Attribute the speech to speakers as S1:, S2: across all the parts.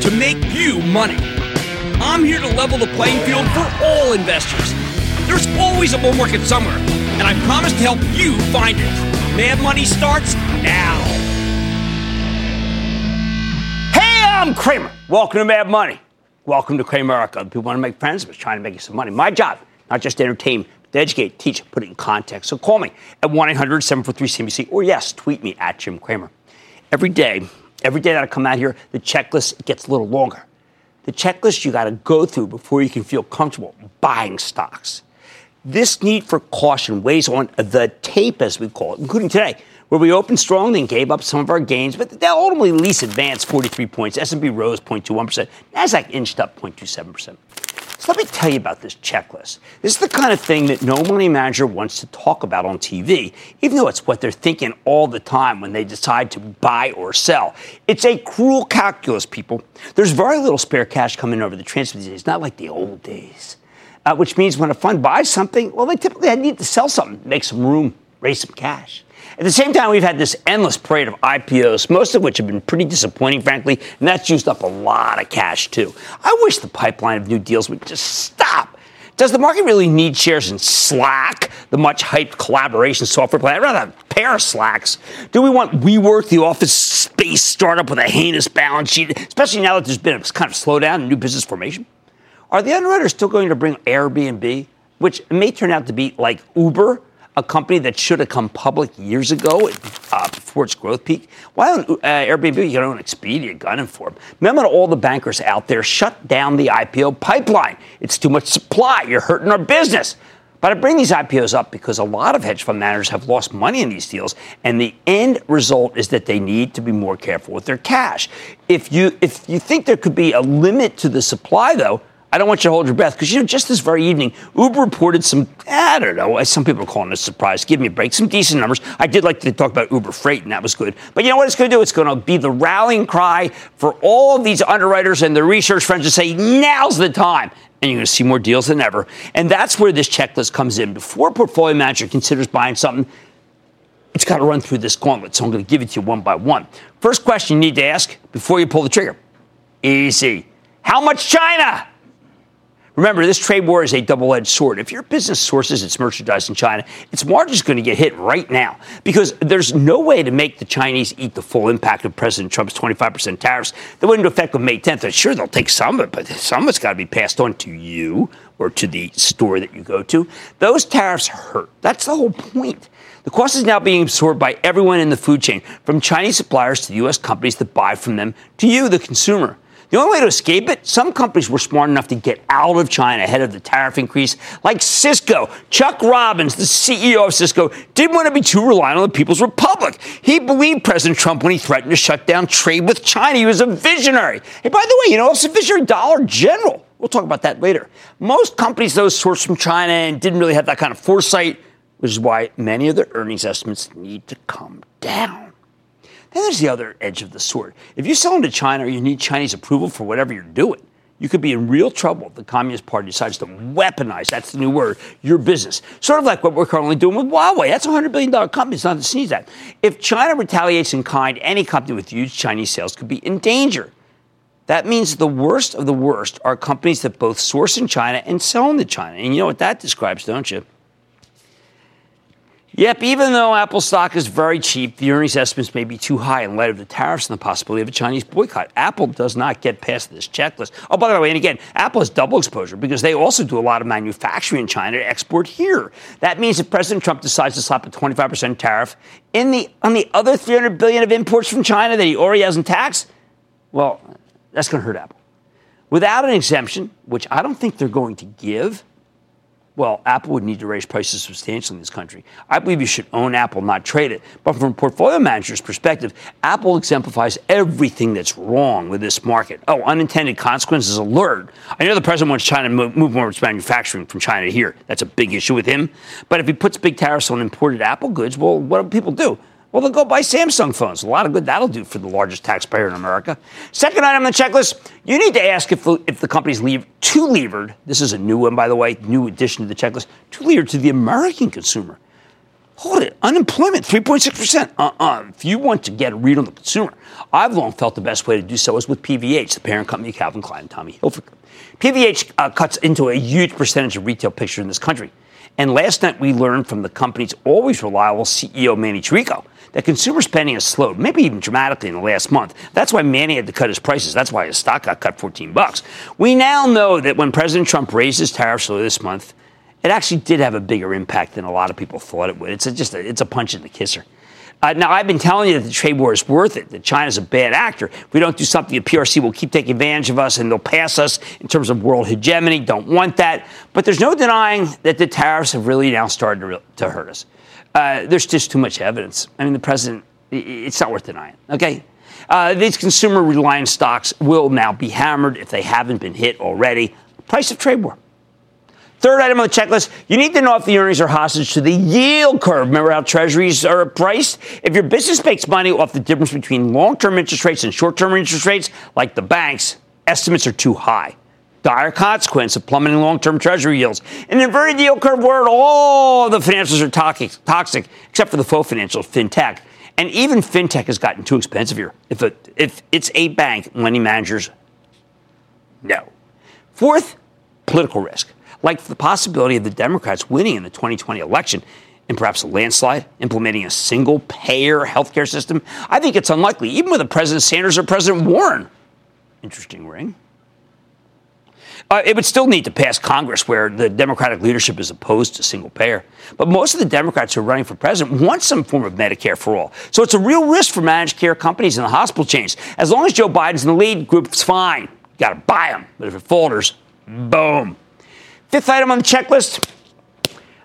S1: to make you money. I'm here to level the playing field for all investors. There's always a bull market somewhere, and I promise to help you find it. Mad Money starts now. Hey, I'm Cramer. Welcome to Mad Money. Welcome to Cramerica. People want to make friends, but trying to make you some money. My job, not just to entertain, to educate, teach, put it in context. So call me at 1 800 743 CNBC or yes, tweet me at Jim Cramer. Every day, Every day that I come out here, the checklist gets a little longer. The checklist you got to go through before you can feel comfortable buying stocks. This need for caution weighs on the tape, as we call it, including today, where we opened strong, then gave up some of our gains, but they ultimately least advanced 43 points. S&P rose 0.21%. Nasdaq inched up 0.27%. So let me tell you about this checklist. This is the kind of thing that no money manager wants to talk about on TV, even though it's what they're thinking all the time when they decide to buy or sell. It's a cruel calculus, people. There's very little spare cash coming over the transfer these days, not like the old days. Uh, which means when a fund buys something, well, they typically need to sell something, make some room, raise some cash. At the same time, we've had this endless parade of IPOs, most of which have been pretty disappointing, frankly, and that's used up a lot of cash, too. I wish the pipeline of new deals would just stop. Does the market really need shares in Slack, the much hyped collaboration software plan? I'd rather have a pair of Slacks. Do we want WeWork, the office space startup with a heinous balance sheet, especially now that there's been a kind of slowdown in new business formation? Are the underwriters still going to bring Airbnb, which may turn out to be like Uber? A company that should have come public years ago uh, before its growth peak. Why on uh, Airbnb you don't Expedia, Gun Inform? Remember to all the bankers out there, shut down the IPO pipeline. It's too much supply. You're hurting our business. But I bring these IPOs up because a lot of hedge fund managers have lost money in these deals, and the end result is that they need to be more careful with their cash. If you if you think there could be a limit to the supply, though, I don't want you to hold your breath because, you know, just this very evening, Uber reported some, I don't know, some people are calling it a surprise. Give me a break. Some decent numbers. I did like to talk about Uber Freight, and that was good. But you know what it's going to do? It's going to be the rallying cry for all of these underwriters and their research friends to say, now's the time and you're going to see more deals than ever. And that's where this checklist comes in. Before a portfolio manager considers buying something, it's got to run through this gauntlet. So I'm going to give it to you one by one. First question you need to ask before you pull the trigger easy. How much China? Remember, this trade war is a double edged sword. If your business sources its merchandise in China, its margin is going to get hit right now because there's no way to make the Chinese eat the full impact of President Trump's 25% tariffs that went into effect on May 10th. Sure, they'll take some of it, but some of it's got to be passed on to you or to the store that you go to. Those tariffs hurt. That's the whole point. The cost is now being absorbed by everyone in the food chain, from Chinese suppliers to U.S. companies that buy from them to you, the consumer. The only way to escape it, some companies were smart enough to get out of China ahead of the tariff increase, like Cisco. Chuck Robbins, the CEO of Cisco, didn't want to be too reliant on the People's Republic. He believed President Trump when he threatened to shut down trade with China. He was a visionary. Hey, by the way, you know, it's a visionary Dollar General. We'll talk about that later. Most companies, though, sourced from China and didn't really have that kind of foresight, which is why many of their earnings estimates need to come down. Then there's the other edge of the sword. If you sell into China or you need Chinese approval for whatever you're doing, you could be in real trouble if the Communist Party decides to weaponize, that's the new word, your business. Sort of like what we're currently doing with Huawei. That's a $100 billion company. It's not to sneeze at. If China retaliates in kind, any company with huge Chinese sales could be in danger. That means the worst of the worst are companies that both source in China and sell into China. And you know what that describes, don't you? Yep, even though Apple stock is very cheap, the earnings estimates may be too high in light of the tariffs and the possibility of a Chinese boycott. Apple does not get past this checklist. Oh, by the way, and again, Apple has double exposure because they also do a lot of manufacturing in China to export here. That means if President Trump decides to slap a 25% tariff in the on the other 300 billion of imports from China that he already has in tax, well, that's going to hurt Apple. Without an exemption, which I don't think they're going to give, well, Apple would need to raise prices substantially in this country. I believe you should own Apple, not trade it. But from a portfolio manager's perspective, Apple exemplifies everything that's wrong with this market. Oh, unintended consequences alert. I know the president wants China to move more of its manufacturing from China here. That's a big issue with him. But if he puts big tariffs on imported Apple goods, well, what do people do? Well, they'll go buy Samsung phones. A lot of good that'll do for the largest taxpayer in America. Second item on the checklist you need to ask if the, if the company's leave, too levered. This is a new one, by the way, new addition to the checklist. Too levered to the American consumer. Hold it. Unemployment, 3.6%. Uh-uh. If you want to get a read on the consumer, I've long felt the best way to do so is with PVH, the parent company of Calvin Klein and Tommy Hilfiger. PVH uh, cuts into a huge percentage of retail picture in this country. And last night we learned from the company's always reliable CEO, Manny Chirico, that consumer spending has slowed, maybe even dramatically in the last month. That's why Manny had to cut his prices. That's why his stock got cut 14 bucks. We now know that when President Trump raised his tariffs earlier this month, it actually did have a bigger impact than a lot of people thought it would. It's a, just a, it's a punch in the kisser. Uh, now, I've been telling you that the trade war is worth it, that China's a bad actor. If we don't do something, the PRC will keep taking advantage of us and they'll pass us in terms of world hegemony. Don't want that. But there's no denying that the tariffs have really now started to, to hurt us. Uh, there's just too much evidence. I mean, the president, it's not worth denying, okay? Uh, these consumer reliant stocks will now be hammered if they haven't been hit already. Price of trade war. Third item on the checklist, you need to know if the earnings are hostage to the yield curve. Remember how treasuries are priced? If your business makes money off the difference between long term interest rates and short term interest rates, like the banks, estimates are too high dire consequence of plummeting long-term treasury yields. An inverted yield curve world, all the financials are toxic, toxic except for the faux financials, fintech. And even fintech has gotten too expensive here. If, it, if it's a bank, money managers, no. Fourth, political risk, like the possibility of the Democrats winning in the 2020 election and perhaps a landslide, implementing a single payer healthcare system. I think it's unlikely, even with a President Sanders or President Warren. Interesting ring. Uh, it would still need to pass Congress, where the Democratic leadership is opposed to single payer. But most of the Democrats who are running for president want some form of Medicare for all. So it's a real risk for managed care companies and the hospital chains. As long as Joe Biden's in the lead, group's fine. Got to buy them. But if it falters, boom. Fifth item on the checklist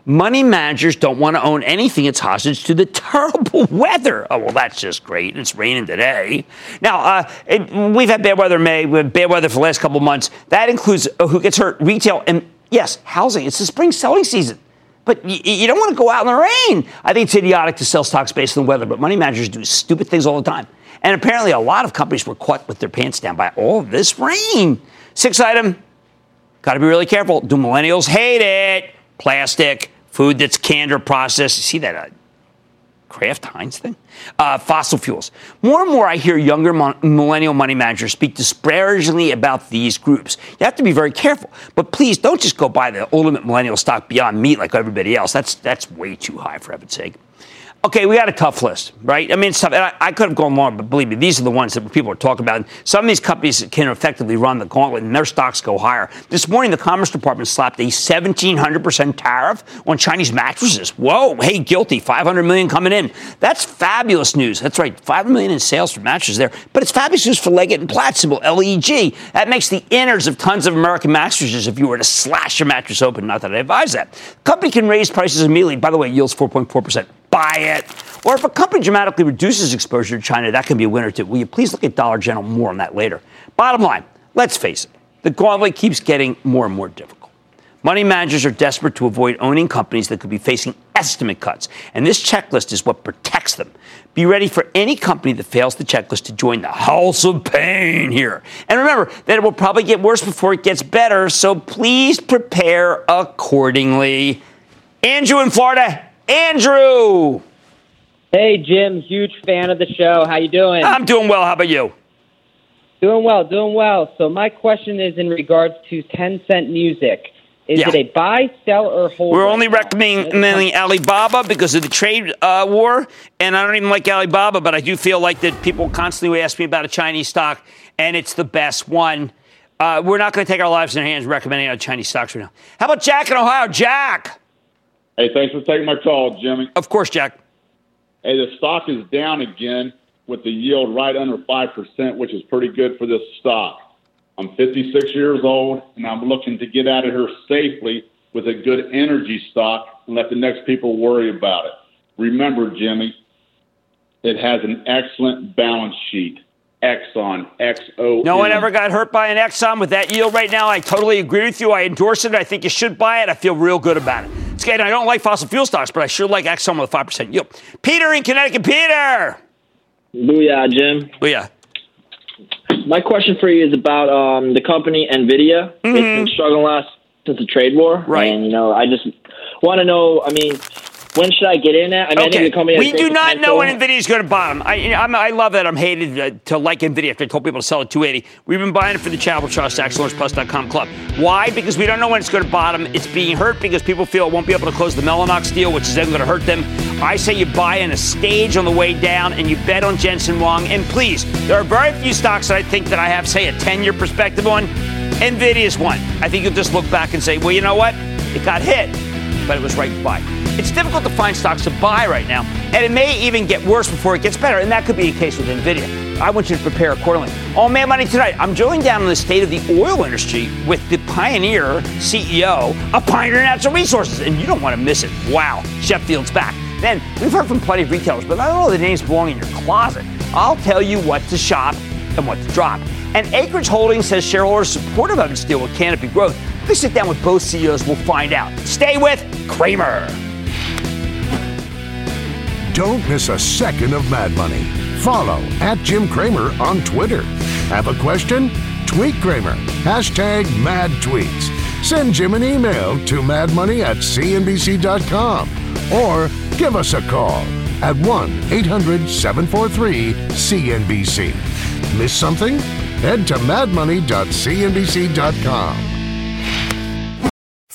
S1: Money managers don't want to own anything that's hostage to the terrible weather. Oh, well, that's just great. It's raining today. Now, uh, it, we've had bad weather in May. Had bad weather for the last couple months. That includes uh, who gets hurt, retail, and yes, housing. It's the spring selling season. But you don't want to go out in the rain. I think it's idiotic to sell stocks based on the weather, but money managers do stupid things all the time. And apparently, a lot of companies were caught with their pants down by all this rain. Sixth item, got to be really careful. Do millennials hate it? plastic, food that's canned or processed. You see that uh, Kraft Heinz thing? Uh, fossil fuels. More and more, I hear younger mon- millennial money managers speak disparagingly about these groups. You have to be very careful. But please don't just go buy the ultimate millennial stock beyond meat like everybody else. That's, that's way too high, for heaven's sake. Okay, we got a tough list, right? I mean, it's tough. I, I, could have gone long, but believe me, these are the ones that people are talking about. Some of these companies can effectively run the gauntlet, and their stocks go higher. This morning, the Commerce Department slapped a 1,700% tariff on Chinese mattresses. Whoa, hey, guilty. 500 million coming in. That's fabulous news. That's right, 500 million in sales for mattresses there. But it's fabulous news for Leggett and Platt, LEG. That makes the innards of tons of American mattresses if you were to slash your mattress open. Not that I advise that. Company can raise prices immediately. By the way, yields 4.4% buy it. Or if a company dramatically reduces exposure to China, that can be a winner too. Will you please look at Dollar General more on that later? Bottom line, let's face it, the gauntlet keeps getting more and more difficult. Money managers are desperate to avoid owning companies that could be facing estimate cuts, and this checklist is what protects them. Be ready for any company that fails the checklist to join the house of pain here. And remember that it will probably get worse before it gets better, so please prepare accordingly. Andrew in Florida, Andrew.
S2: Hey, Jim. Huge fan of the show. How you doing?
S1: I'm doing well. How about you?
S2: Doing well, doing well. So my question is in regards to Tencent Music. Is
S1: Yeah.
S2: it a buy, sell, or hold?
S1: We're
S2: right
S1: only
S2: now?
S1: recommending Alibaba because of the trade uh, war, and I don't even like Alibaba, but I do feel like that people constantly ask me about a Chinese stock, and it's the best one. Uh, we're not going to take our lives in our hands recommending our Chinese stocks right now. How about Jack in Ohio? Jack,
S3: Hey, thanks for taking my call, Jimmy.
S1: of course, Jack.
S3: Hey, the stock is down again with the yield right under 5%, which is pretty good for this stock. I'm 56 years old, and I'm looking to get out of here safely with a good energy stock and let the next people worry about it. Remember, Jimmy, it has an excellent balance sheet. Exxon, XO.
S1: No one ever got hurt by an Exxon with that yield right now. I totally agree with you. I endorse it. I think you should buy it. I feel real good about it. It's good. I don't like fossil fuel stocks, but I sure like Exxon with a 5% yield. Peter in Connecticut. Peter.
S4: Booyah, Jim.
S1: Yeah.
S4: My question for you is about um, the company Nvidia. Hmm. It's been struggling last since the trade war,
S1: Mm-hmm. Right.
S4: And you know, I just want to know. I mean, when should I get in at? I mean, I company has
S1: We do not know when Nvidia is going to bottom. I, I'm, I love that I'm hated uh, to like Nvidia after I told people to sell at 280. We've been buying it for the Chapel Trust, ActionAlertsPlus.com club. Why? Because we don't know when it's going to bottom. It's being hurt because people feel it won't be able to close the Mellanox deal, which is then going to hurt them. I say you buy in a stage on the way down and you bet on Jensen Huang. And please, there are very few stocks that I think that I have, say, a 10 year perspective on. Nvidia is one. I think you'll just look back and say, well, you know what? It got hit but it was right to buy. It's difficult to find stocks to buy right now, and it may even get worse before it gets better, and that could be the case with Nvidia. I want you to prepare accordingly. On Mad Money tonight, I'm drilling down on the state of the oil industry with the Pioneer CEO of Pioneer Natural Resources, and you don't want to miss it. Wow, Sheffield's back. Then we've heard from plenty of retailers, but not all the names belong in your closet. I'll tell you what to shop and what to drop. And Acreage Holdings says shareholders supportive of its deal with Canopy Growth. Sit down with both CEOs, we'll find out. Stay with Cramer.
S5: Don't miss a second of Mad Money. Follow at Jim Cramer on Twitter. Have a question? Tweet Cramer. Hashtag mad tweets. Send Jim an email to madmoney at cnbc.com or give us a call at 1 800 743 CNBC. Miss something? Head to madmoney.cnbc.com.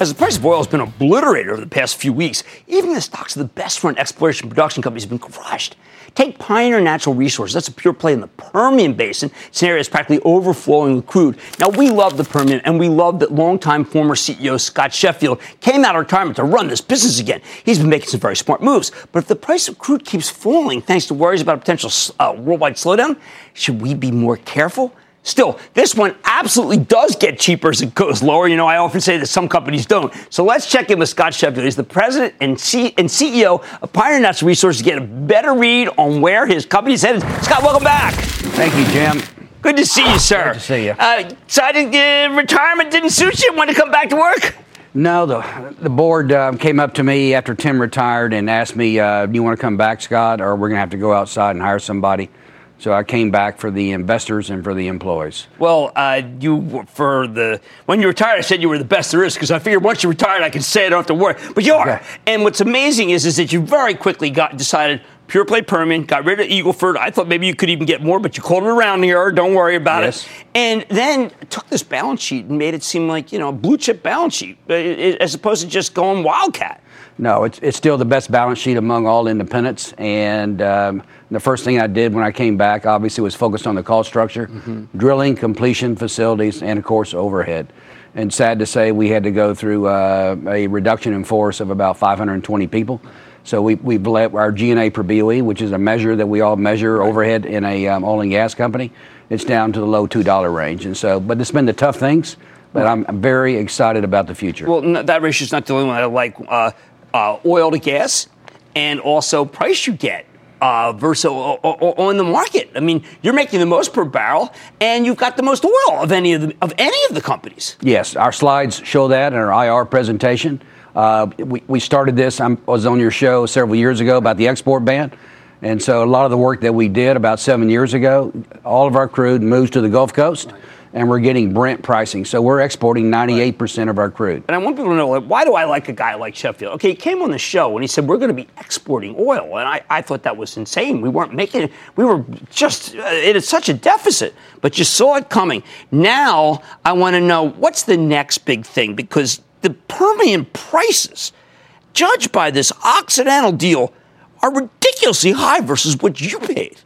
S1: As the price of oil has been obliterated over the past few weeks, even the stocks of the best run exploration production companies have been crushed. Take Pioneer Natural Resources. That's a pure play in the Permian Basin. An area that's practically overflowing with crude. Now, we love the Permian, and we love that longtime former CEO Scott Sheffield came out of retirement to run this business again. He's been making some very smart moves. But if the price of crude keeps falling thanks to worries about a potential uh, worldwide slowdown, should we be more careful? Still, this one absolutely does get cheaper as it goes lower. You know, I often say that some companies don't. So let's check in with Scott Sheffield. He's the president and, C- and CEO of Pioneer Natural Resources to get a better read on where his company is headed. Scott, welcome back.
S6: Thank you, Jim.
S1: Good to see you, sir.
S6: Good to see you.
S1: Uh, decided uh, retirement didn't suit you. Want to come back to work?
S6: No, the the board uh, came up to me after Tim retired and asked me, uh, "Do you want to come back, Scott, or we're going to have to go outside and hire somebody?" So I came back for the investors and for the employees.
S1: Well, uh, you for the when you retired, I said you were the best there is because I figured once you retired, I could say I don't have to worry. But you are. Okay. And what's amazing is is that you very quickly got decided pure play Permian, got rid of Eagle Ford. I thought maybe you could even get more, but you called it around here. Don't worry about yes. it. And then took this balance sheet and made it seem like you know a blue chip balance sheet uh, as opposed to just going wildcat.
S6: No, it's, it's still the best balance sheet among all independents. And um, the first thing I did when I came back, obviously, was focused on the cost structure, mm-hmm. drilling, completion, facilities, and of course, overhead. And sad to say, we had to go through uh, a reduction in force of about 520 people. So we, we've let our G&A per BOE, which is a measure that we all measure right. overhead in a um, oil and gas company, it's down to the low $2 range. And so, but it's been the tough things, but I'm very excited about the future.
S1: Well, no, that ratio is not the only one I like. Uh, uh, oil to gas and also price you get uh, versus on the market. I mean, you're making the most per barrel, and you've got the most oil of any of the of any of the companies.
S6: Yes, our slides show that in our IR presentation. Uh, we, we started this. I was on your show several years ago about the export ban. And so a lot of the work that we did about seven years ago, all of our crude moves to the Gulf Coast. Right and we're getting Brent pricing. So we're exporting 98% of our crude.
S1: And I want people to know why do I like a guy like Sheffield? Okay, he came on the show and he said, We're going to be exporting oil. And I, I thought that was insane. We weren't making it, we were just, uh, it is such a deficit, but you saw it coming. Now I want to know what's the next big thing because the Permian prices, judged by this Occidental deal, are ridiculously high versus what you paid.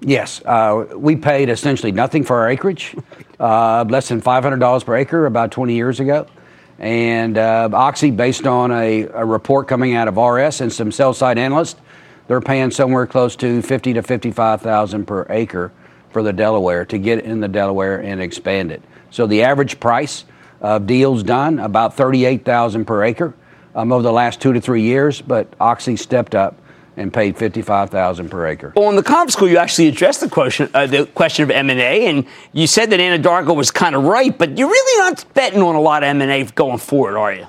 S6: Yes, uh, we paid essentially nothing for our acreage, uh, less than $500 per acre about 20 years ago. And uh, Oxy, based on a, a, report coming out of RS and some sell side analysts, they're paying somewhere close to 50 to 55,000 per acre for the Delaware to get in the Delaware and expand it. So the average price of deals done about 38,000 per acre um, over the last two to three years, but Oxy stepped up and paid fifty-five thousand per acre.
S1: Well, in the conference call, you actually addressed the question, uh, the question of M and you said that Anadarko was kind of right, but you're really not betting on a lot of M and A going forward, are you?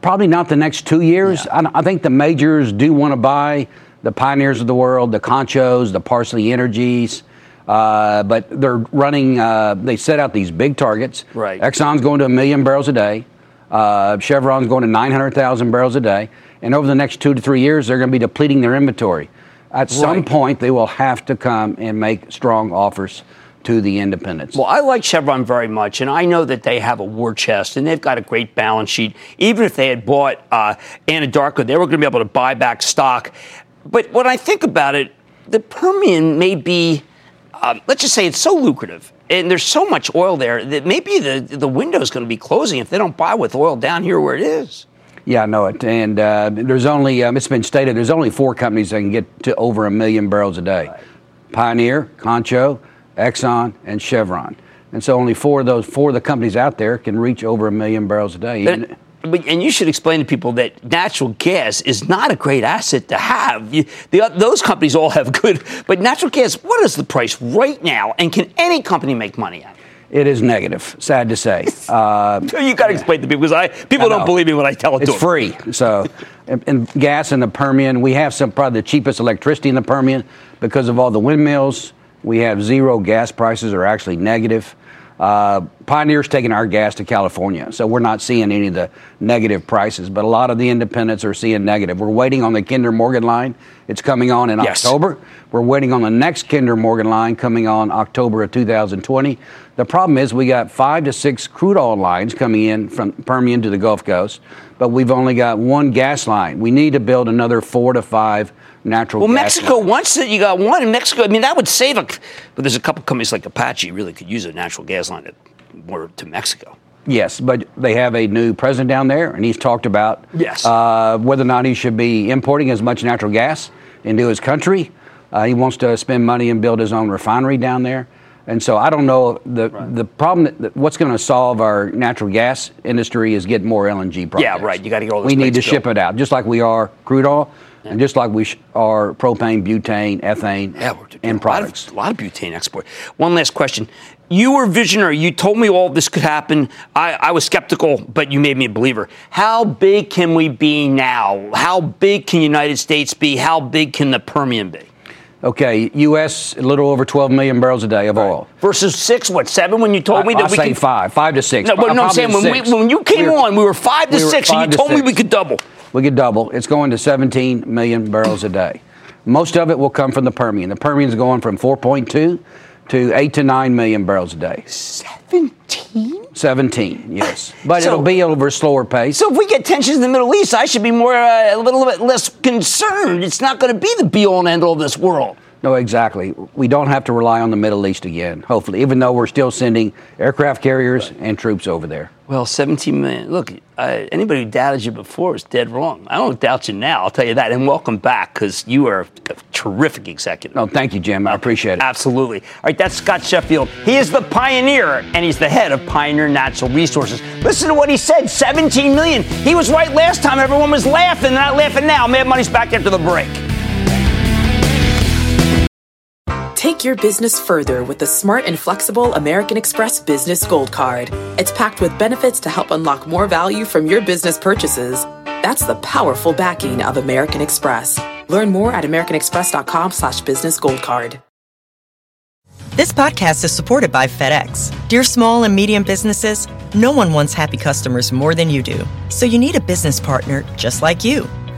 S6: Probably not the next two years. Yeah. I, I, think the majors do want to buy the pioneers of the world, the Conchos, the Parsley Energies. Uh, but they're running. Uh, they set out these big targets.
S1: Right.
S6: Exxon's going to a million barrels a day. Uh, Chevron's going to 900,000 barrels a day. And over the next two to three years, they're going to be depleting their inventory. At right. some point, they will have to come and make strong offers to the independents.
S1: Well, I like Chevron very much, and I know that they have a war chest and they've got a great balance sheet. Even if they had bought uh, Anadarko, they were going to be able to buy back stock. But when I think about it, the Permian may be, uh, let's just say it's so lucrative and there's so much oil there that maybe the, the window is going to be closing if they don't buy with oil down here where it is.
S6: Yeah, I know it. And uh, there's only, um, it's been stated, there's only four companies that can get to over a million barrels a day Pioneer, Concho, Exxon, and Chevron. And so only four of those, four of the companies out there can reach over a million barrels a day.
S1: And, but, and you should explain to people that natural gas is not a great asset to have. You, the, those companies all have good, but natural gas, what is the price right now? And can any company make money at it?
S6: It is negative. Sad to say.
S1: Uh, you got to explain to people because I people I don't believe me when I tell it
S6: it's
S1: to
S6: them. It's free. So, and, gas in the Permian, we have some probably the cheapest electricity in the Permian because of all the windmills. We have zero gas prices are actually negative. Uh, Pioneer's taking our gas to California, so we're not seeing any of the negative prices. But a lot of the independents are seeing negative. We're waiting on the Kinder Morgan line. It's coming on in
S1: Yes.
S6: October. We're waiting on the next Kinder Morgan line coming on October of 2020. The problem is we got five to six crude oil lines coming in from Permian to the Gulf Coast, but we've only got one gas line. We need to build another four to five natural
S1: Well, Mexico,
S6: lines.
S1: once that you got one in Mexico, I mean, that would save a. But there's a couple companies like Apache really could use a natural gas line that were to Mexico.
S6: Yes, but they have a new president down there, and he's talked about
S1: Yes.
S6: uh, whether or not he should be importing as much natural gas into his country. Uh, he wants to spend money and build his own refinery down there. And so I don't know the the problem that, that what's going to solve our natural gas industry is get more LNG projects.
S1: Yeah, right. You got to get all
S6: we need to
S1: plates
S6: ship it out, just like we are crude oil, and just like we sh- are propane, butane, ethane,
S1: Yeah,
S6: and
S1: a lot,
S6: products.
S1: of, a lot of butane export. One last question. You were visionary. You told me all this could happen. I, I was skeptical, but you made me a believer. How big can we be now? How big can United States be? How big can the Permian be?
S6: Okay, U.S. a little over 12 million barrels a day of oil.
S1: Versus six, what seven? When you told me that
S6: I
S1: we
S6: say
S1: could
S6: five, five to six.
S1: No, but no, I'm saying when, we, when you came
S6: We were-
S1: on, we were five to
S6: we were
S1: six, and you
S6: to
S1: told me we could double.
S6: We could double. It's going to 17 million barrels a day. Most of it will come from the Permian. The Permian's going from 4.2 to 8 to 9 million barrels a day.
S1: 17?
S6: 17, yes. But
S1: So-
S6: it'll be over a slower pace.
S1: So if we get tensions in the Middle East, I should be more uh, a little bit less concerned. It's not going to be the be all and end all of this world.
S6: No, exactly. We don't have to rely on the Middle East again, hopefully, even though we're still sending aircraft carriers and troops over there.
S1: Well, 17 million. Look, uh, anybody who doubted you before is dead wrong. I don't doubt you now. I'll tell you that. And welcome back because you are a terrific executive.
S6: No, thank you, Jim. I appreciate it.
S1: Absolutely. All right, that's Scott Sheffield. He is the pioneer, and he's the head of Pioneer Natural Resources. Listen to what he said 17 million. He was right last time. Everyone was laughing. They're not laughing now. Mad Money's back after the break.
S7: Take your business further with the smart and flexible American Express Business Gold Card. It's packed with benefits to help unlock more value from your business purchases. That's the powerful backing of American Express. Learn more at americanexpress.com slash business gold card.
S8: This podcast is supported by FedEx. Dear small and medium businesses, no one wants happy customers more than you do. So you need a business partner just like you.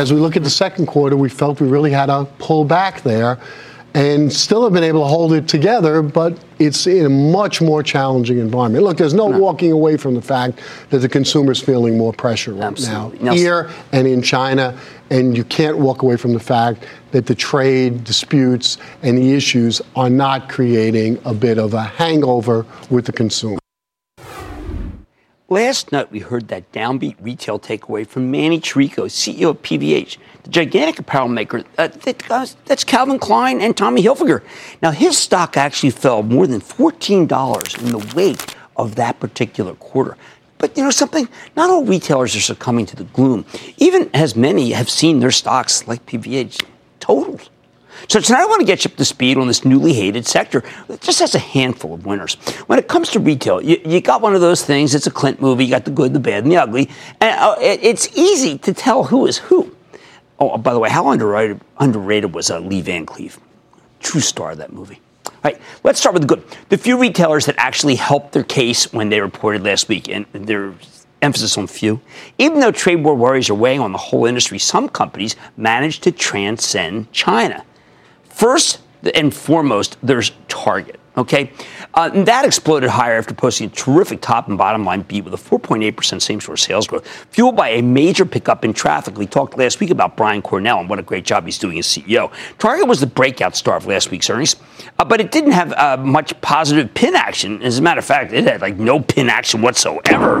S9: As we look at the second quarter, we felt we really had to pull back there and still have been able to hold it together, but it's in a much more challenging environment. Look, there's no, walking away from the fact that the consumer's feeling more pressure right
S1: Absolutely.
S9: now
S1: Nelson.
S9: here and in China, and you can't walk away from the fact that the trade disputes and the issues are not creating a bit of a hangover with the consumer.
S1: Last night, we heard that downbeat retail takeaway from Manny Chirico, CEO of PVH, the gigantic apparel maker. Uh, that, uh, that's Calvin Klein and Tommy Hilfiger. Now, his stock actually fell more than $14 in the wake of that particular quarter. But you know something? Not all retailers are succumbing to the gloom, even as many have seen their stocks, like PVH, totaled. So tonight I want to get you up to speed on this newly hated sector. It just has a handful of winners. When it comes to retail, you, you got one of those things. It's a Clint movie. You got the good, the bad, and the ugly. And uh, it, it's easy to tell who is who. Oh, by the way, how underrated, underrated was uh, Lee Van Cleef? True star of that movie. All right, let's start with the good. The few retailers that actually helped their case when they reported last week, and their emphasis on few. Even though trade war worries are weighing on the whole industry, some companies managed to transcend China. First and foremost, there's Target. Okay, uh, that exploded higher after posting a terrific top and bottom line beat with a 4.8% same-store sales growth, fueled by a major pickup in traffic. We talked last week about Brian Cornell and what a great job he's doing as CEO. Target was the breakout star of last week's earnings, uh, but it didn't have uh, much positive pin action. As a matter of fact, it had like no pin action whatsoever.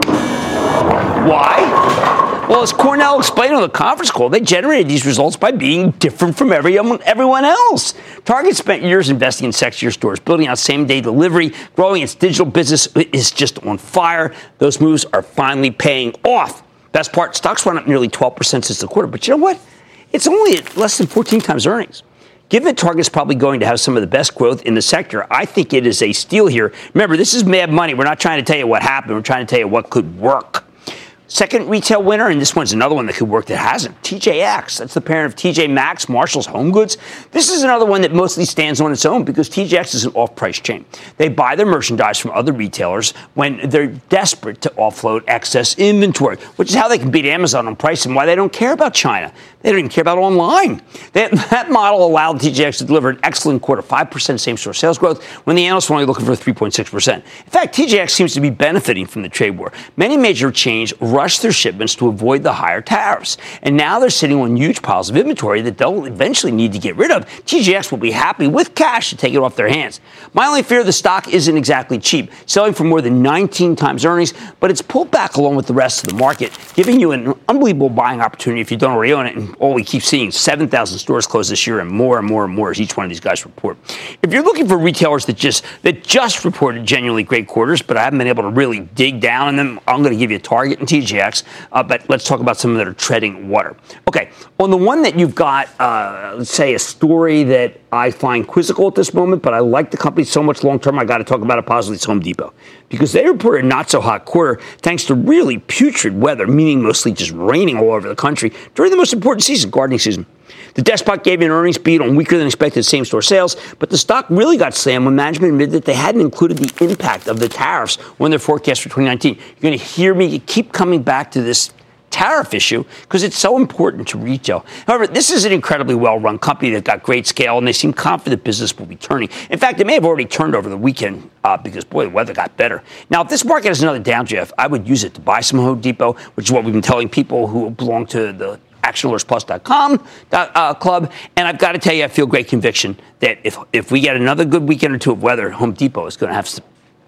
S1: Why? Well, as Cornell explained on the conference call, they generated these results by being different from everyone, um, everyone else. Target spent years investing in sexier stores, building out same day delivery, growing its digital business is just on fire. Those moves are finally paying off. Best part, stocks went up nearly 12% since the quarter. But you know what? It's only at less than 14 times earnings. Given that Target's probably going to have some of the best growth in the sector, I think it is a steal here. Remember, this is mad money. We're not trying to tell you what happened. We're trying to tell you what could work. Second retail winner, and this one's another one that could work that hasn't. TJX. That's the parent of TJ Maxx, Marshall's Home Goods. This is another one that mostly stands on its own because TJX is an off price chain. They buy their merchandise from other retailers when they're desperate to offload excess inventory, which is how they can beat Amazon on price and why they don't care about China. They don't even care about online. That, that model allowed TJX to deliver an excellent quarter, 5% same store sales growth, when the analysts were only looking for 3.6%. In fact, TJX seems to be benefiting from the trade war. Many major chains rushed their shipments to avoid the higher tariffs. And now they're sitting on huge piles of inventory that they'll eventually need to get rid of. TJX will be happy with cash to take it off their hands. My only fear the stock isn't exactly cheap, selling for more than 19 times earnings, but it's pulled back along with the rest of the market, giving you an unbelievable buying opportunity if you don't already own it. And all we keep seeing 7,000 stores close this year and more and more and more as each one of these guys report. If you're looking for retailers that just that just reported genuinely great quarters, but I haven't been able to really dig down in them, I'm going to give you a Target and TJX. Uh, but let's talk about some that are treading water. Okay, on the one that you've got, uh, let's say a story that I find quizzical at this moment, but I like the company so much long term, I got to talk about it positively. It's Home Depot because they reported a not so hot quarter thanks to really putrid weather, meaning mostly just raining all over the country during the most important season, gardening season. The Despot gave an earnings beat on weaker than expected same store sales, but the stock really got slammed when management admitted that they hadn't included the impact of the tariffs when their forecast for 2019. You're going to hear me keep coming back to this tariff issue because it's so important to retail. However, this is an incredibly well run company that got great scale and they seem confident business will be turning. In fact, it may have already turned over the weekend uh, because, boy, the weather got better. Now, if this market has another downdraft, I would use it to buy some Home Depot, which is what we've been telling people who belong to the actionalertsplus.com uh, club. And I've got to tell you, I feel great conviction that if, if we get another good weekend or two of weather, Home Depot is going to have some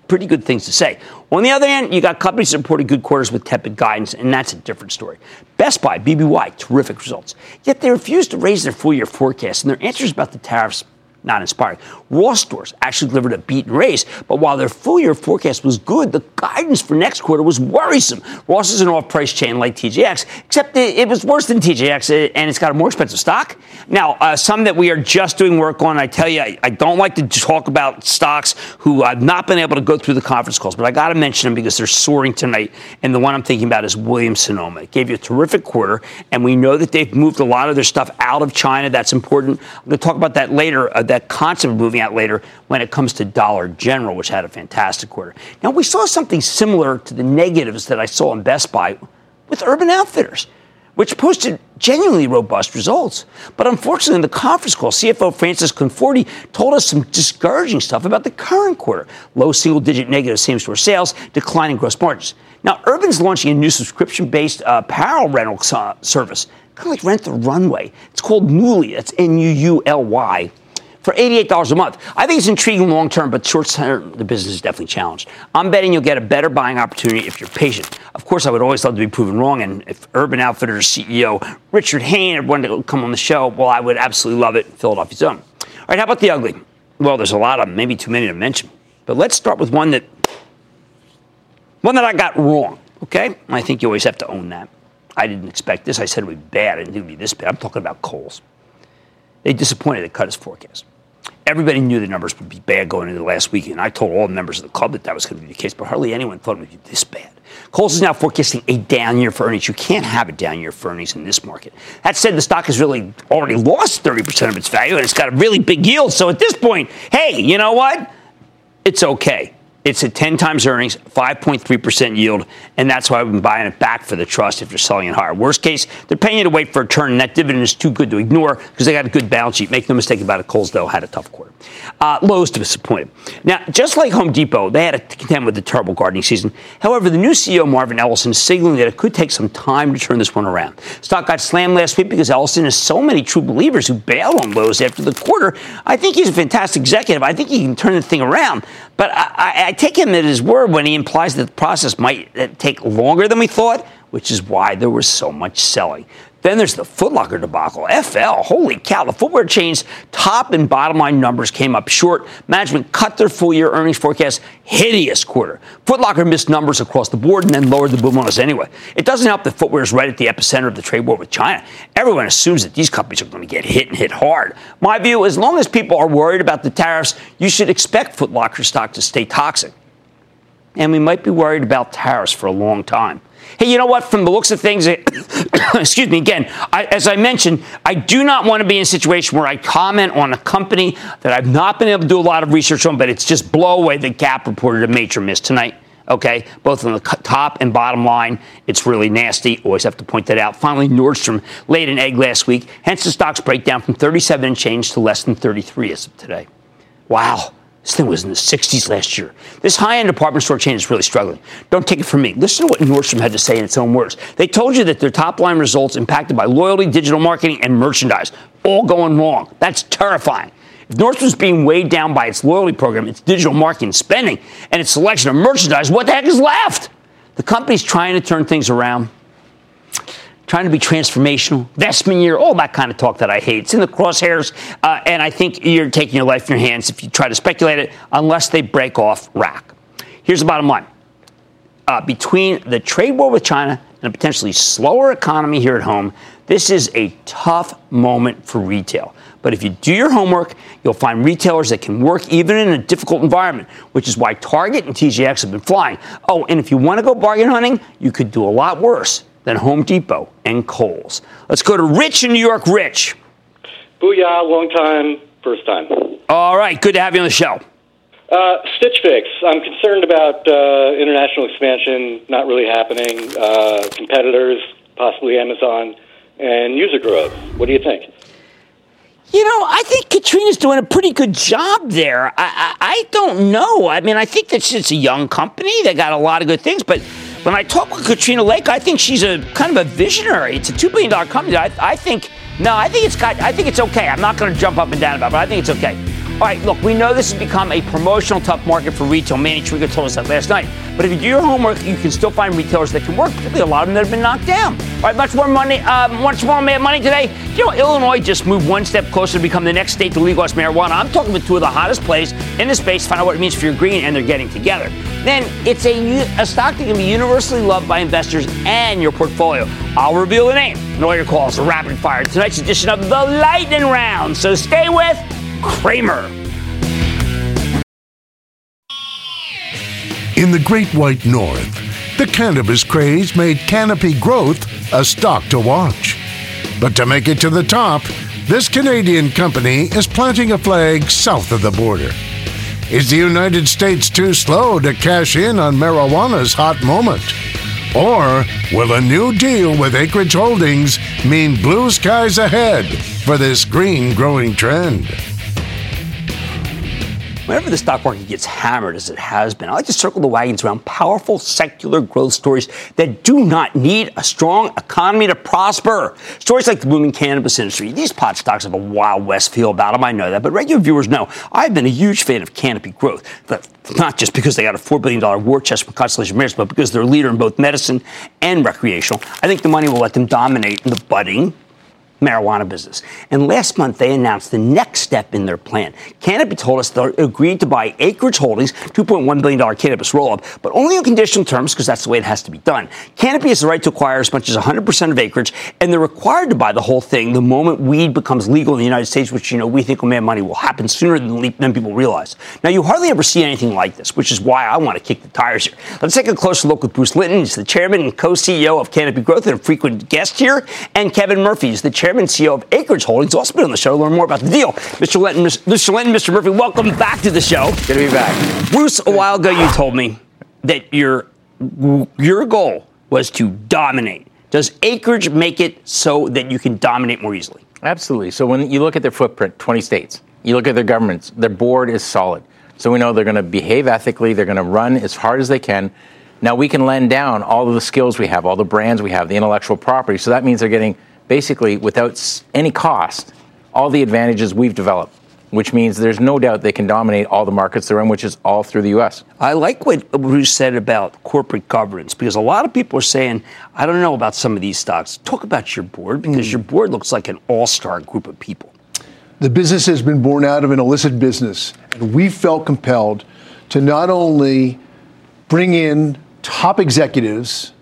S1: pretty good things to say. On the other hand, you got companies that reported good quarters with tepid guidance, and that's a different story. Best Buy, BBY, terrific results. Yet they refused to raise their full year forecast, and their answers about the tariffs not inspiring. Ross stores actually delivered a beat and raise, but while their full year forecast was good, the guidance for next quarter was worrisome. Ross is an off price chain like TJX, except it, was worse than TJX and it's got a more expensive stock. Now, uh, some that we are just doing work on, I tell you, I, I, don't like to talk about stocks who I've not been able to go through the conference calls, but I got to mention them because they're soaring tonight. And the one I'm thinking about is Williams Sonoma. It gave you a terrific quarter, and we know that they've moved a lot of their stuff out of China. That's important. I'm going to talk about that later. Uh, that concept of moving out later when it comes to Dollar General, which had a fantastic quarter. Now, we saw something similar to the negatives that I saw in Best Buy with Urban Outfitters, which posted genuinely robust results. But unfortunately, in the conference call, CFO Francis Conforti told us some discouraging stuff about the current quarter low single digit negative same store sales, declining gross margins. Now, Urban's launching a new subscription based uh, apparel rental uh, service, kind of like Rent the Runway. It's called Nuuly. That's N U U L Y for $88 a month. I think it's intriguing long term, but short term, the business is definitely challenged. I'm betting you'll get a better buying opportunity if you're patient. Of course, I would always love to be proven wrong, and if Urban Outfitters CEO Richard Hayne wanted to come on the show, well, I would absolutely love it. Philadelphia Zone. All right, how about the ugly? Well, there's a lot of them, maybe too many to mention. But let's start with one that one that I got wrong. Okay, I think you always have to own that. I didn't expect this. I said it would be bad. I didn't think it would be this bad. I'm talking about Kohl's. They disappointed. They cut his forecast everybody knew the numbers would be bad going into the last week, and I told all the members of the club that that was going to be the case, but hardly anyone thought it would be this bad. Kohl's is now forecasting a down year for earnings. You can't have a down year for earnings in this market. That said, the stock has really already lost 30% of its value, and it's got a really big yield. So at this point, hey, you know what? It's okay. It's at 10 times earnings, 5.3% yield, and that's why I've been buying it back for the trust if they're selling it higher. Worst case, they're paying you to wait for a turn, and that dividend is too good to ignore because they got a good balance sheet. Make no mistake about it, Kohl's, though, had a tough quarter. Uh, Lowe's disappointed. Now, just like Home Depot, they had to contend with the terrible gardening season. However, the new CEO, Marvin Ellison, is signaling that it could take some time to turn this one around. Stock got slammed last week because Ellison has so many true believers who bailed on Lowe's after the quarter. I think he's a fantastic executive. I think he can turn the thing around. But I, I, take him at his word when he implies that the process might take longer than we thought. which is why there was so much selling. Then there's the Footlocker debacle. FL, holy cow, the footwear chain's top and bottom line numbers came up short. Management cut their full year earnings forecast. Hideous quarter. Footlocker missed numbers across the board and then lowered the boom on us anyway. It doesn't help that footwear is right at the epicenter of the trade war with China. Everyone assumes that these companies are going to get hit and hit hard. My view, as long as people are worried about the tariffs, you should expect Footlocker stock to stay toxic. And we might be worried about tariffs for a long time. Hey, you know what? From the looks of things, excuse me, again, I, as I mentioned, I do not want to be in a situation where I comment on a company that I've not been able to do a lot of research on, but it's just blow away the Gap reported a major miss tonight. Okay, both on the top and bottom line, it's really nasty. Always have to point that out. Finally, Nordstrom laid an egg last week, hence the stock's breakdown from 37 and change to less than 33 as of today. Wow. This thing was in the 60s last year. This high end department store chain is really struggling. Don't take it from me. Listen to what Nordstrom had to say in its own words. They told you that their top line results impacted by loyalty, digital marketing, and merchandise, all going wrong. That's terrifying. If Nordstrom's being weighed down by its loyalty program, its digital marketing spending, and its selection of merchandise, what the heck is left? The company's trying to turn things around trying to be transformational, investment year, all that kind of talk that I hate. It's in the crosshairs, uh, and I think you're taking your life in your hands if you try to speculate it, unless they break off rack. Here's the bottom line. Uh, between the trade war with China and a potentially slower economy here at home, this is a tough moment for retail. But if you do your homework, you'll find retailers that can work even in a difficult environment, which is why Target and TJX have been flying. Oh, and if you want to go bargain hunting, you could do a lot worse than Home Depot and Kohl's. Let's go to Rich in New York. Rich.
S10: Booyah, long time, first time.
S1: All right, good to have you on the show.
S10: Uh, Stitch Fix. I'm concerned about uh, international expansion not really happening, uh, competitors, possibly Amazon, and user growth. What do you think?
S1: You know, I think Katrina's doing a pretty good job there. I, I, I don't know. I mean, I think that it's a young company. They got a lot of good things, but when I talk with Katrina Lake, I think she's a kind of a visionary. It's a two billion dollar company. I, I think no, I think it's got. I think it's okay. I'm not going to jump up and down about, it, but I think it's okay. All right, look, we know this has become a promotional tough market for retail. Manny Trigger told us that last night. But if you do your homework, you can still find retailers that can work, particularly a lot of them that have been knocked down. All right, much more money, uh, much more money today. You know, Illinois just moved one step closer to become the next state to legalize marijuana. I'm talking with two of the hottest plays in the space find out what it means for your green, and they're getting together. Then it's a, a stock that can be universally loved by investors and your portfolio. I'll reveal the name all your calls rapid fire. Tonight's edition of the Lightning Round. So stay with Cramer.
S5: In the Great White North, the cannabis craze made Canopy Growth a stock to watch. But to make it to the top, this Canadian company is planting a flag south of the border. Is the United States too slow to cash in on marijuana's hot moment? Or will a new deal with Acreage Holdings mean blue skies ahead for this green growing trend?
S1: Whenever the stock market gets hammered as it has been, I like to circle the wagons around powerful secular growth stories that do not need a strong economy to prosper. Stories like the booming cannabis industry. These pot stocks have a Wild West feel about them, I know that, but regular viewers know I've been a huge fan of Canopy Growth. not just because they got a $4 billion war chest from Constellation Brands, but because they're a leader in both medicine and recreational. I think the money will let them dominate in the budding marijuana business. And last month, they announced the next step in their plan. Canopy told us they agreed to buy Acreage Holdings, $2.1 billion cannabis roll up, but only on conditional terms because that's the way it has to be done. Canopy has the right to acquire as much as 100% of Acreage, and they're required to buy the whole thing the moment weed becomes legal in the United States, which, you know, we think on Mad Money will happen sooner than, than people realize. Now, you hardly ever see anything like this, which is why I want to kick the tires here. Let's take a closer look with Bruce Linton. He's the chairman and co CEO of Canopy Growth and a frequent guest here, and Kevin Murphy is the chairman chairman and CEO of Acreage Holdings, also been on the show to learn more about the deal. Mr. Linton, Mr. Linton, Mr. Murphy, welcome back to the show.
S11: Good to be back.
S1: Bruce, a while ago you told me that your your goal was to dominate. Does Acreage make it so that you can dominate more easily?
S11: Absolutely. So when you look at their footprint, 20 states, you look at their governments, their board is solid. So we know they're going to behave ethically, they're going to run as hard as they can. Now we can lend down all of the skills we have, all the brands we have, the intellectual property. So that means they're getting basically without any cost all the advantages we've developed. which means there's no doubt they can dominate all the markets they're in, which is all through the U.S.
S1: I like what Bruce said about corporate governance because a lot of people are saying, I don't know about some of these stocks. Talk about your board because your board looks like an all star group of people.
S12: The business has been born out of an illicit business, and we felt compelled to not only bring in top executives,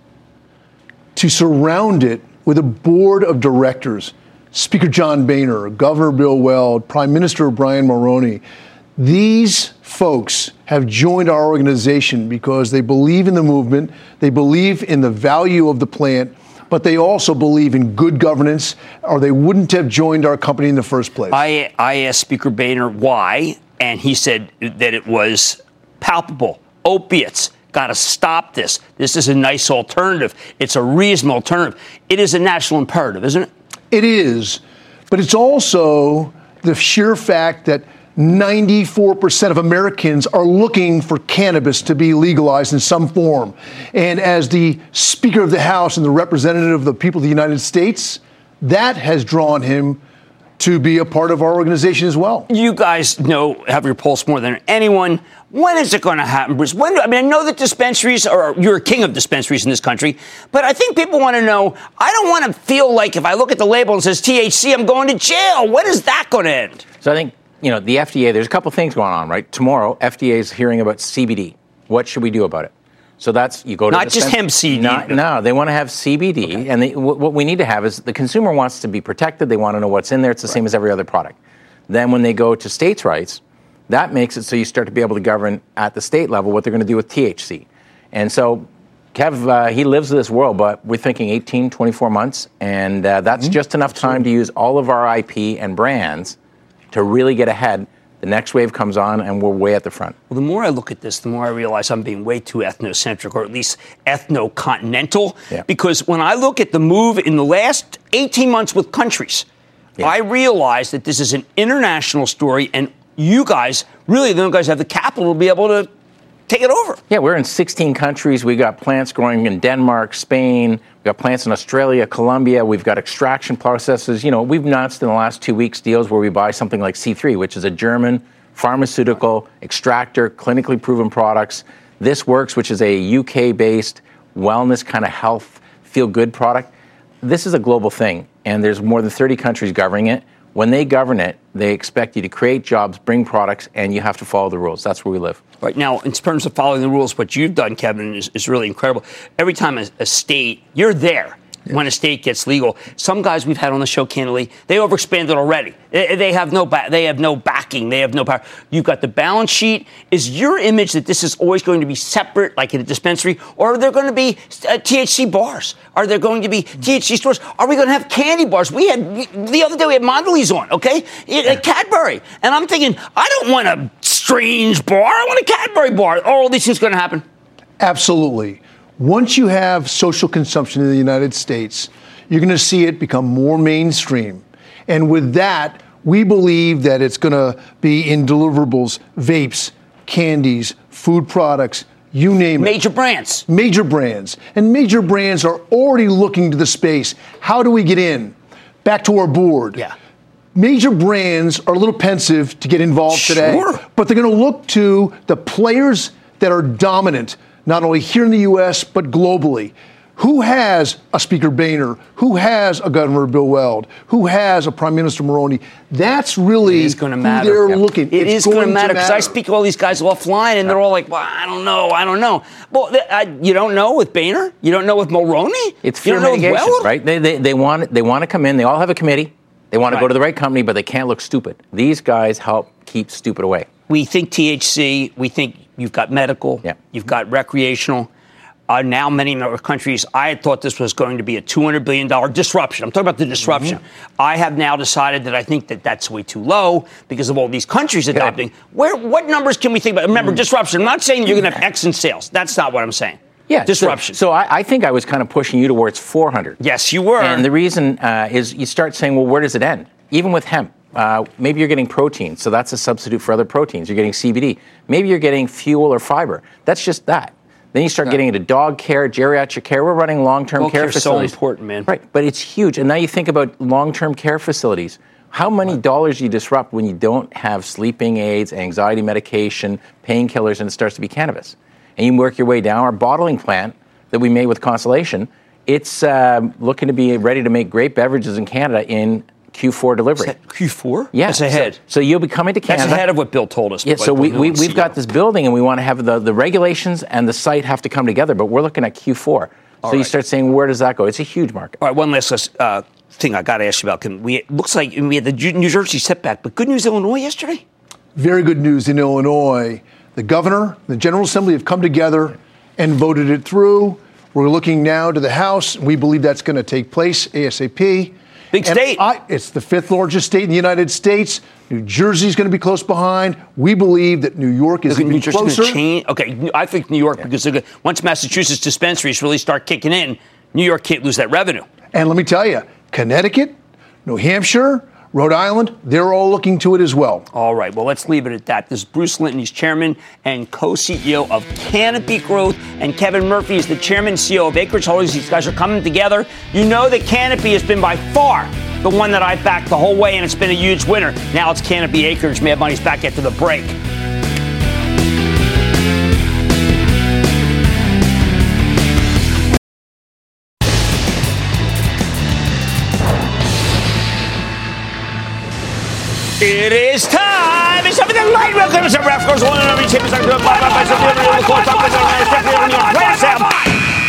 S12: to surround it with a board of directors Speaker John Boehner, Governor Bill Weld, Prime Minister Brian Mulroney. These folks have joined our organization because they believe in the movement, they believe in the value of the plant, but they also believe in good governance, or they wouldn't have joined our company in the first place.
S1: I, I asked Speaker Boehner why, and he said that it was palpable. Opiates. Got to stop this. This is a nice alternative. It's a reasonable alternative. It is a national imperative, isn't it?
S12: It is, but it's also the sheer fact that 94% of Americans are looking for cannabis to be legalized in some form. And as the Speaker of the House and the representative of the people of the United States, that has drawn him to be a part of our organization as well.
S1: You guys know, have your pulse more than anyone. When is it going to happen, Bruce? When? I mean, I know that dispensaries are, you're a king of dispensaries in this country, but I think people want to know, I don't want to feel like if I look at the label and says THC, I'm going to jail. When is that going to end?
S11: So I think, you know, the FDA, there's a couple things going on, right? Tomorrow, FDA is hearing about CBD. What should we do about it? So that's you go to
S1: not just hemp seed.
S11: No, they want to have CBD, okay. and they, w- what we need to have is the consumer wants to be protected. They want to know what's in there. It's the right. same as every other product. Then when they go to states' rights, that makes it so you start to be able to govern at the state level what they're going to do with THC. And so Kev, uh, he lives this world, but we're thinking 18, 24 months, and uh, that's mm-hmm. just enough time to use all of our IP and brands to really get ahead the next wave comes on, and we're way at the front.
S1: Well, the more I look at this, the more I realize I'm being way too ethnocentric, or at least ethno-continental. Yeah. Because when I look at the move in the last 18 months with countries, yeah. I realize that this is an international story, and you guys, really, the only guys have the capital to be able to take it over.
S11: Yeah, we're in 16 countries. We got plants growing in Denmark, Spain. We've got plants in Australia, Colombia. We've got extraction processes. You know, we've announced in the last two weeks deals where we buy something like C3, which is a German pharmaceutical extractor, clinically proven products. This Works, which is a UK based wellness kind of health feel good product. This is a global thing, and there's more than 30 countries governing it. When they govern it, they expect you to create jobs, bring products, and you have to follow the rules. That's where we live.
S1: Right now, in terms of following the rules, what you've done, Kevin, is, is really incredible. Every time a, a state, you're there when a state gets legal. Some guys we've had on the show, candidly, they overexpanded already. They, they have no ba- they have no backing. They have no power. You've got the balance sheet. Is your image that this is always going to be separate, like in a dispensary, or are there going to be uh, THC bars? Are there going to be THC stores? Are we going to have candy bars? We had we, the other day we had Mondelez on, okay, at Cadbury, and I'm thinking I don't want a strange bar. I want a Cadbury bar. Are all these things going to happen?
S12: Absolutely. Once you have social consumption in the United States, you're going to see it become more mainstream. And with that, we believe that it's going to be in deliverables, vapes, candies, food products, you name
S1: major it. Major brands.
S12: Major brands. And major brands are already looking to the space. How do we get in? Back to our board.
S1: Yeah.
S12: Major brands are a little pensive to get involved
S1: sure.
S12: today, but they're going to look to the players that are dominant not only here in the U.S., but globally. Who has a Speaker Boehner? Who has a Governor Bill Weld? Who has a Prime Minister Mulroney? That's really
S1: it going to matter.
S12: they're looking.
S1: It it's is going, to matter because I speak to all these guys offline, and they're all like, "Well, I don't know, I don't know." Well, I, you don't know with Boehner, you don't know with Mulroney.
S11: It's fear mitigation, right? They, they, they want they want to come in. They all have a committee. They want to go to the right company, but they can't look stupid. These guys help keep stupid away.
S1: We think THC. We think You've got medical.
S11: Yeah.
S1: You've got recreational. Uh, now, many countries, I had thought this was going to be a $200 billion disruption. I'm talking about the disruption. Mm-hmm. I have now decided that I think that that's way too low because of all these countries adopting. Where, what numbers can we think about? Remember, mm-hmm. disruption. I'm not saying you're going to have X in sales. That's not what I'm saying.
S11: Yeah,
S1: disruption.
S11: So, so I, I, think I was kind of pushing you towards 400.
S1: Yes, you were.
S11: And the reason uh, is you start saying, well, where does it end? Even with hemp, uh, maybe you're getting protein, so that's a substitute for other proteins. You're getting CBD. Maybe you're getting fuel or fiber. That's just that. Then you start yeah. getting into dog care, geriatric care. We're running long-term care facilities.
S1: so important, man.
S11: Right, but it's huge. And now you think about long-term care facilities. How many dollars you disrupt when you don't have sleeping aids, anxiety medication, painkillers, and it starts to be cannabis? And you work your way down. Our bottling plant that we made with Constellation, it's uh, looking to be ready to make great beverages in Canada in Q4 delivery.
S1: Q4?
S11: Yeah,
S1: That's ahead.
S11: So, so you'll be coming to Canada.
S1: That's ahead of what Bill told us.
S11: Yeah, so we, we, we've got this building and we want to have the, the regulations and the site have to come together, but we're looking at Q4.
S1: All
S11: so you start saying, where does that go? It's a huge market.
S1: All right, one last uh, thing I got to ask you about. Can we? It looks like we had the New Jersey setback, but good news, Illinois yesterday.
S12: Very good news in Illinois. The governor, the General Assembly have come together and voted it through. We're looking now to the House. We believe that's going to take place ASAP.
S1: Big
S12: state. it's the fifth largest state in the United States. New Jersey's going to be close behind. We believe that New York is even
S1: New Jersey
S12: closer.
S1: change. Okay, I think New York because gonna- once Massachusetts dispensaries really start kicking in, New York can't lose that revenue.
S12: And let me tell you, Connecticut, New Hampshire, Rhode Island, they're all looking to it as well.
S1: All right, well, let's leave it at that. This is Bruce Linton. He's chairman and co CEO of Canopy Growth, and Kevin Murphy is the chairman and CEO of Acreage Holdings. These guys are coming together. You know that Canopy has been by far the one that I've backed the whole way, and it's been a huge winner. Now it's Canopy Acreage. Mad Money's back after the break. That light will come. Some ref goes one and every is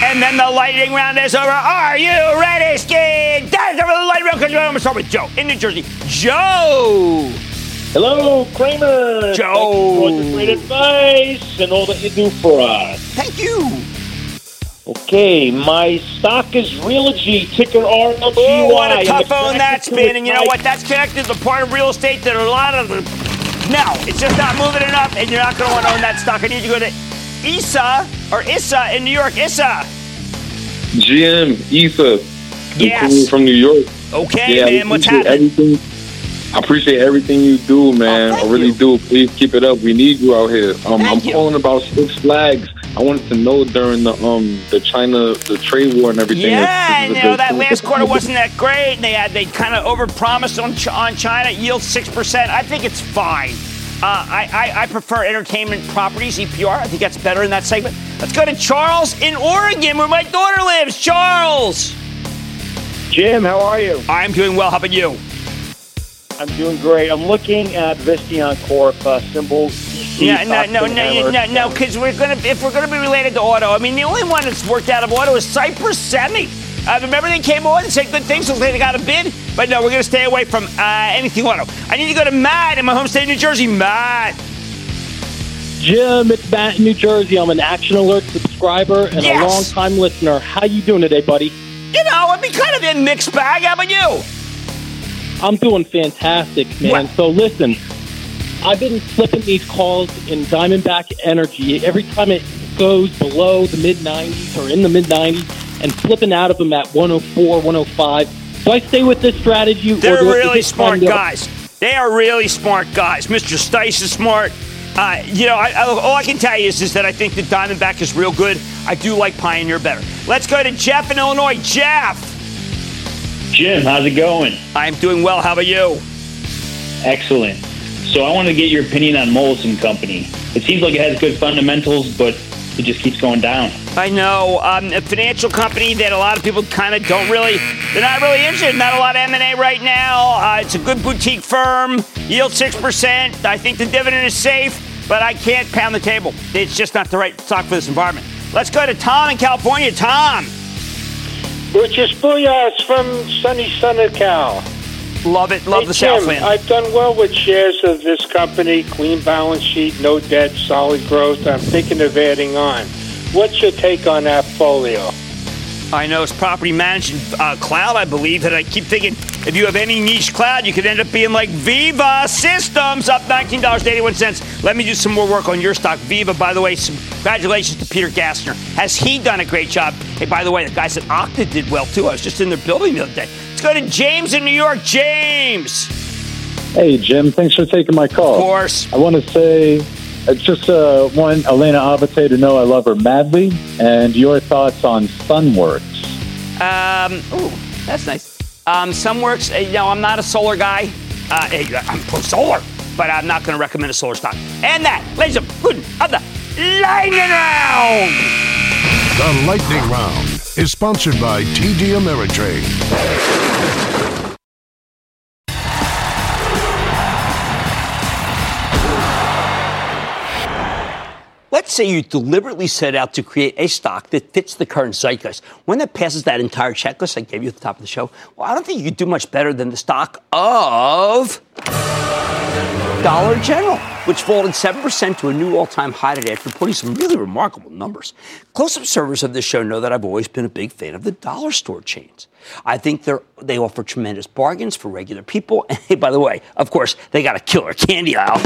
S1: And then the lightning round is over. Are you ready, Skid? That's over the light round. I'm going to start with Joe in New Jersey. Joe.
S13: Hello, Cramer.
S1: Joe.
S13: Thank you for the great advice and all that you do for us.
S1: Thank you.
S13: Okay, my stock is Realogy, ticker RLGY.
S1: Oh, what a tough
S13: connected
S1: that's been. And you know what? That's connected to the part of real estate that a lot of the. No, it's just not moving enough, and you're not going to want to own that stock. I need you to go to ISA or ISA in New York. ISA.
S14: GM, Issa,
S1: Yes.
S14: from New York.
S1: Okay,
S14: yeah,
S1: man, what's happening?
S14: Everything. I appreciate everything you do, man. I really do. Please keep it up. We need you out here. Um, I'm calling about Six Flags. I wanted to know during the um the China the trade war and everything.
S1: Yeah,
S14: if
S1: and you know that last quarter wasn't that great. And they had they kind of overpromised on on China, yield six percent. I think it's fine. Uh, I, I I prefer entertainment properties EPR. I think that's better in that segment. Let's go to Charles in Oregon, where my daughter lives. Charles.
S13: Jim, how are you?
S1: I'm doing well. How about you?
S13: I'm doing great. I'm looking at Visteon Corp uh, symbol.
S1: Yeah, no, no, no, no, no, because we're gonna if we're gonna be related to auto. I mean, the only one that's worked out of auto is Cypress Semi. Uh, remember they came on and said good things, so they got a bid. But no, we're gonna stay away from uh, anything auto. I need to go to Matt in my home state, of New Jersey. Matt.
S13: Jim, it's Matt in New Jersey. I'm an Action Alert subscriber and
S1: Yes.
S13: a long-time listener. How you doing today, buddy?
S1: You know, I'd be kind of in mixed bag. How about you?
S13: I'm doing fantastic, man. So listen, I've been flipping these calls in Diamondback Energy every time it goes below the mid 90s or in the mid 90s and flipping out of them at 104, 105. Do I stay with this strategy?
S1: They're really smart guys. They are really smart guys. Mr. Stice is smart. Uh, you know, I, I, all I can tell you is, is that I think the Diamondback is real good. I do like Pioneer better. Let's go to Jeff in Illinois. Jeff.
S15: Jim, how's it going?
S1: I'm doing well. How about you?
S15: Excellent. So I want to get your opinion on Moelis and Company. It seems like it has good fundamentals, but it just keeps going down.
S1: I know um, a financial company that a lot of people kind of don't really, they're not really interested. Not a lot of M and A right now. Uh, it's a good boutique firm, yield six percent. I think the dividend is safe, but I can't pound the table. It's just not the right stock for this environment. Let's go to Tom in California. Tom.
S16: Richard Booyas from sunny Cal.
S1: Love it. Love
S16: hey,
S1: the
S16: Jim,
S1: Southland.
S16: I've done well with shares of this company, clean balance sheet, no debt, solid growth. I'm thinking of adding on. What's your take on AppFolio?
S1: I know it's property management uh, cloud, I believe, and I keep thinking if you have any niche cloud, you could end up being like Veeva Systems, up $19.81. Let me do some more work on your stock. Viva, by the way, some congratulations to Peter Gassner. Has he done a great job? Hey, by the way, the guys at Okta did well too. I was just in their building the other day. Let's go to James in New York. James.
S17: Hey, Jim. Thanks for taking my call.
S1: Of course.
S17: I want to say, it's just uh, one Elena Abate to know I love her madly, and your thoughts on Sunworks.
S1: Um, ooh, that's nice. Um, Sunworks, uh, you know, I'm not a solar guy. Uh, I'm pro solar, but I'm not going to recommend a solar stock. And that, ladies and gentlemen, of the lightning round.
S5: The lightning round is sponsored by TD Ameritrade.
S1: Let's say you deliberately set out to create a stock that fits the current zeitgeist. One that passes that entire checklist I gave you at the top of the show, well, I don't think you could do much better than the stock of Dollar General, which folded 7% to a new all time high today after reporting some really remarkable numbers. Close observers of this show know that I've always been a big fan of the dollar store chains. I think they offer tremendous bargains for regular people. And hey, by the way, of course, they got a killer candy aisle.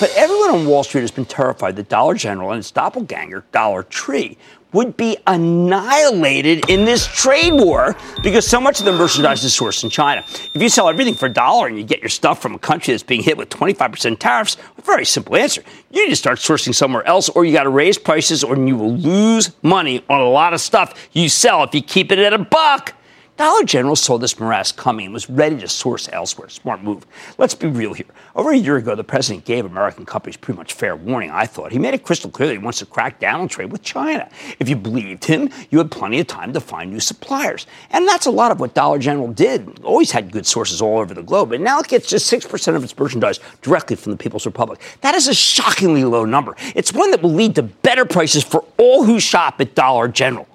S1: But everyone on Wall Street has been terrified that Dollar General and its doppelganger, Dollar Tree, would be annihilated in this trade war because so much of the merchandise is sourced in China. If you sell everything for a dollar and you get your stuff from a country that's being hit with 25% tariffs, a very simple answer. You need to start sourcing somewhere else or you got to raise prices or you will lose money on a lot of stuff you sell if you keep it at a buck. Dollar General saw this morass coming and was ready to source elsewhere. Smart move. Let's be real here. Over a year ago, the president gave American companies pretty much fair warning, I thought. He made it crystal clear that he wants to crack down on trade with China. If you believed him, you had plenty of time to find new suppliers. And that's a lot of what Dollar General did. Always had good sources all over the globe. And now it gets just 6% of its merchandise directly from the People's Republic. That is a shockingly low number. It's one that will lead to better prices for all who shop at Dollar General.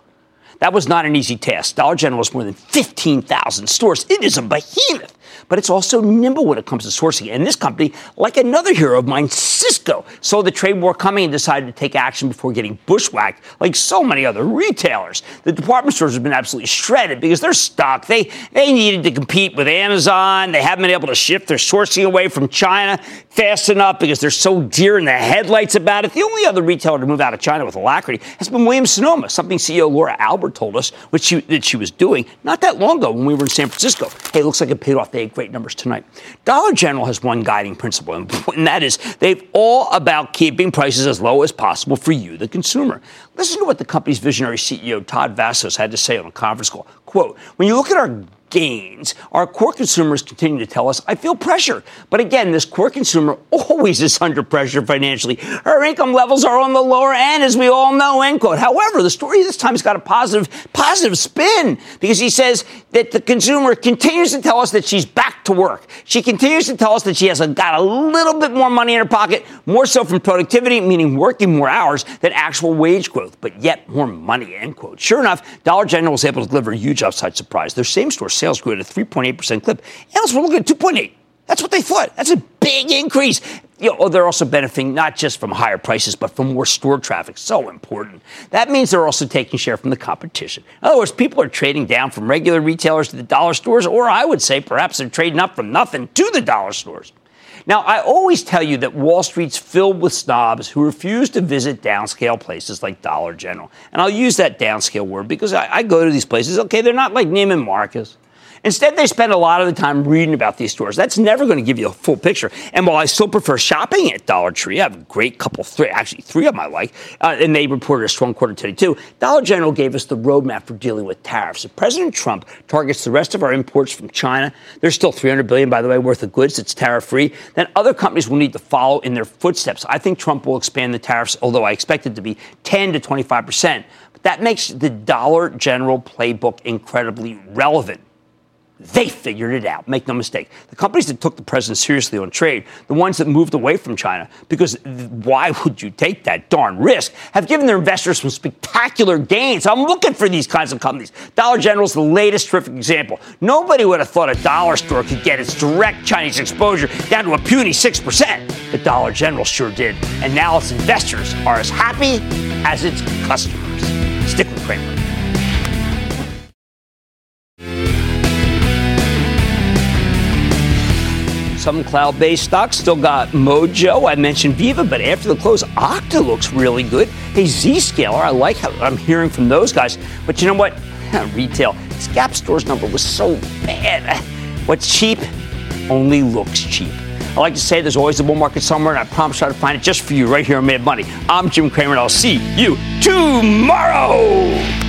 S1: That was not an easy task. Dollar General has more than 15,000 stores. It is a behemoth but it's also nimble when it comes to sourcing. And this company, like another hero of mine, Cisco, saw the trade war coming and decided to take action before getting bushwhacked, like so many other retailers. The department stores have been absolutely shredded because they're stuck. They, they needed to compete with Amazon. They haven't been able to shift their sourcing away from China fast enough because they're so deer in the headlights about it. The only other retailer to move out of China with alacrity has been Williams Sonoma, something CEO Laura Alber told us which she, that she was doing not that long ago when we were in San Francisco. Hey, it looks like it paid off. They great numbers tonight. Dollar General has one guiding principle, and that is they've all about keeping prices as low as possible for you, the consumer. Listen to what the company's visionary CEO Todd Vasos, had to say on a conference call. Quote, when you look at our gains. Our core consumers continue to tell us, I feel pressure. But again, this core consumer always is under pressure financially. Her income levels are on the lower end, as we all know, end quote. However, the story this time has got a positive, positive spin because he says that the consumer continues to tell us that she's back to work. She continues to tell us that she has got a little bit more money in her pocket, more so from productivity, meaning working more hours, than actual wage growth, but yet more money, end quote. Sure enough, Dollar General was able to deliver a huge upside surprise. Their same store sales grew at a 3.8% clip. Analysts were looking at 2.8. That's what they thought. That's a big increase. You know, oh, they're also benefiting not just from higher prices, but from more store traffic. So important. That means they're also taking share from the competition. In other words, people are trading down from regular retailers to the dollar stores, or I would say perhaps they're trading up from nothing to the dollar stores. Now, I always tell you that Wall Street's filled with snobs who refuse to visit downscale places like Dollar General. And I'll use that downscale word because I, I go to these places. Okay, they're not like Neiman Marcus. Instead, they spend a lot of the time reading about these stores. That's never going to give you a full picture. And while I still prefer shopping at Dollar Tree, I have a great couple, three, actually three of I like, uh, and they reported a strong quarter today too. Dollar General gave us the roadmap for dealing with tariffs. If President Trump targets the rest of our imports from China, there's still 300 billion, by the way, worth of goods that's tariff free. Then other companies will need to follow in their footsteps. I think Trump will expand the tariffs, although I expect it to be 10 to 25 percent. But that makes the Dollar General playbook incredibly relevant. They figured it out. Make no mistake. The companies that took the president seriously on trade, the ones that moved away from China, because why would you take that darn risk, have given their investors some spectacular gains. I'm looking for these kinds of companies. Dollar General is the latest terrific example. Nobody would have thought a dollar store could get its direct Chinese exposure down to a puny 6%. But Dollar General sure did. And now its investors are as happy as its customers. Stick with Cramer. Some cloud based stocks still got Mojo. I mentioned Veeva, but after the close, Okta looks really good. Hey, Zscaler, I like how I'm hearing from those guys. But you know what? Retail. This Gap Store's number was so bad. What's cheap only looks cheap. I like to say there's always a bull market somewhere, and I promise I'll find it just for you right here on Mad Money. I'm Jim Cramer, and I'll see you tomorrow.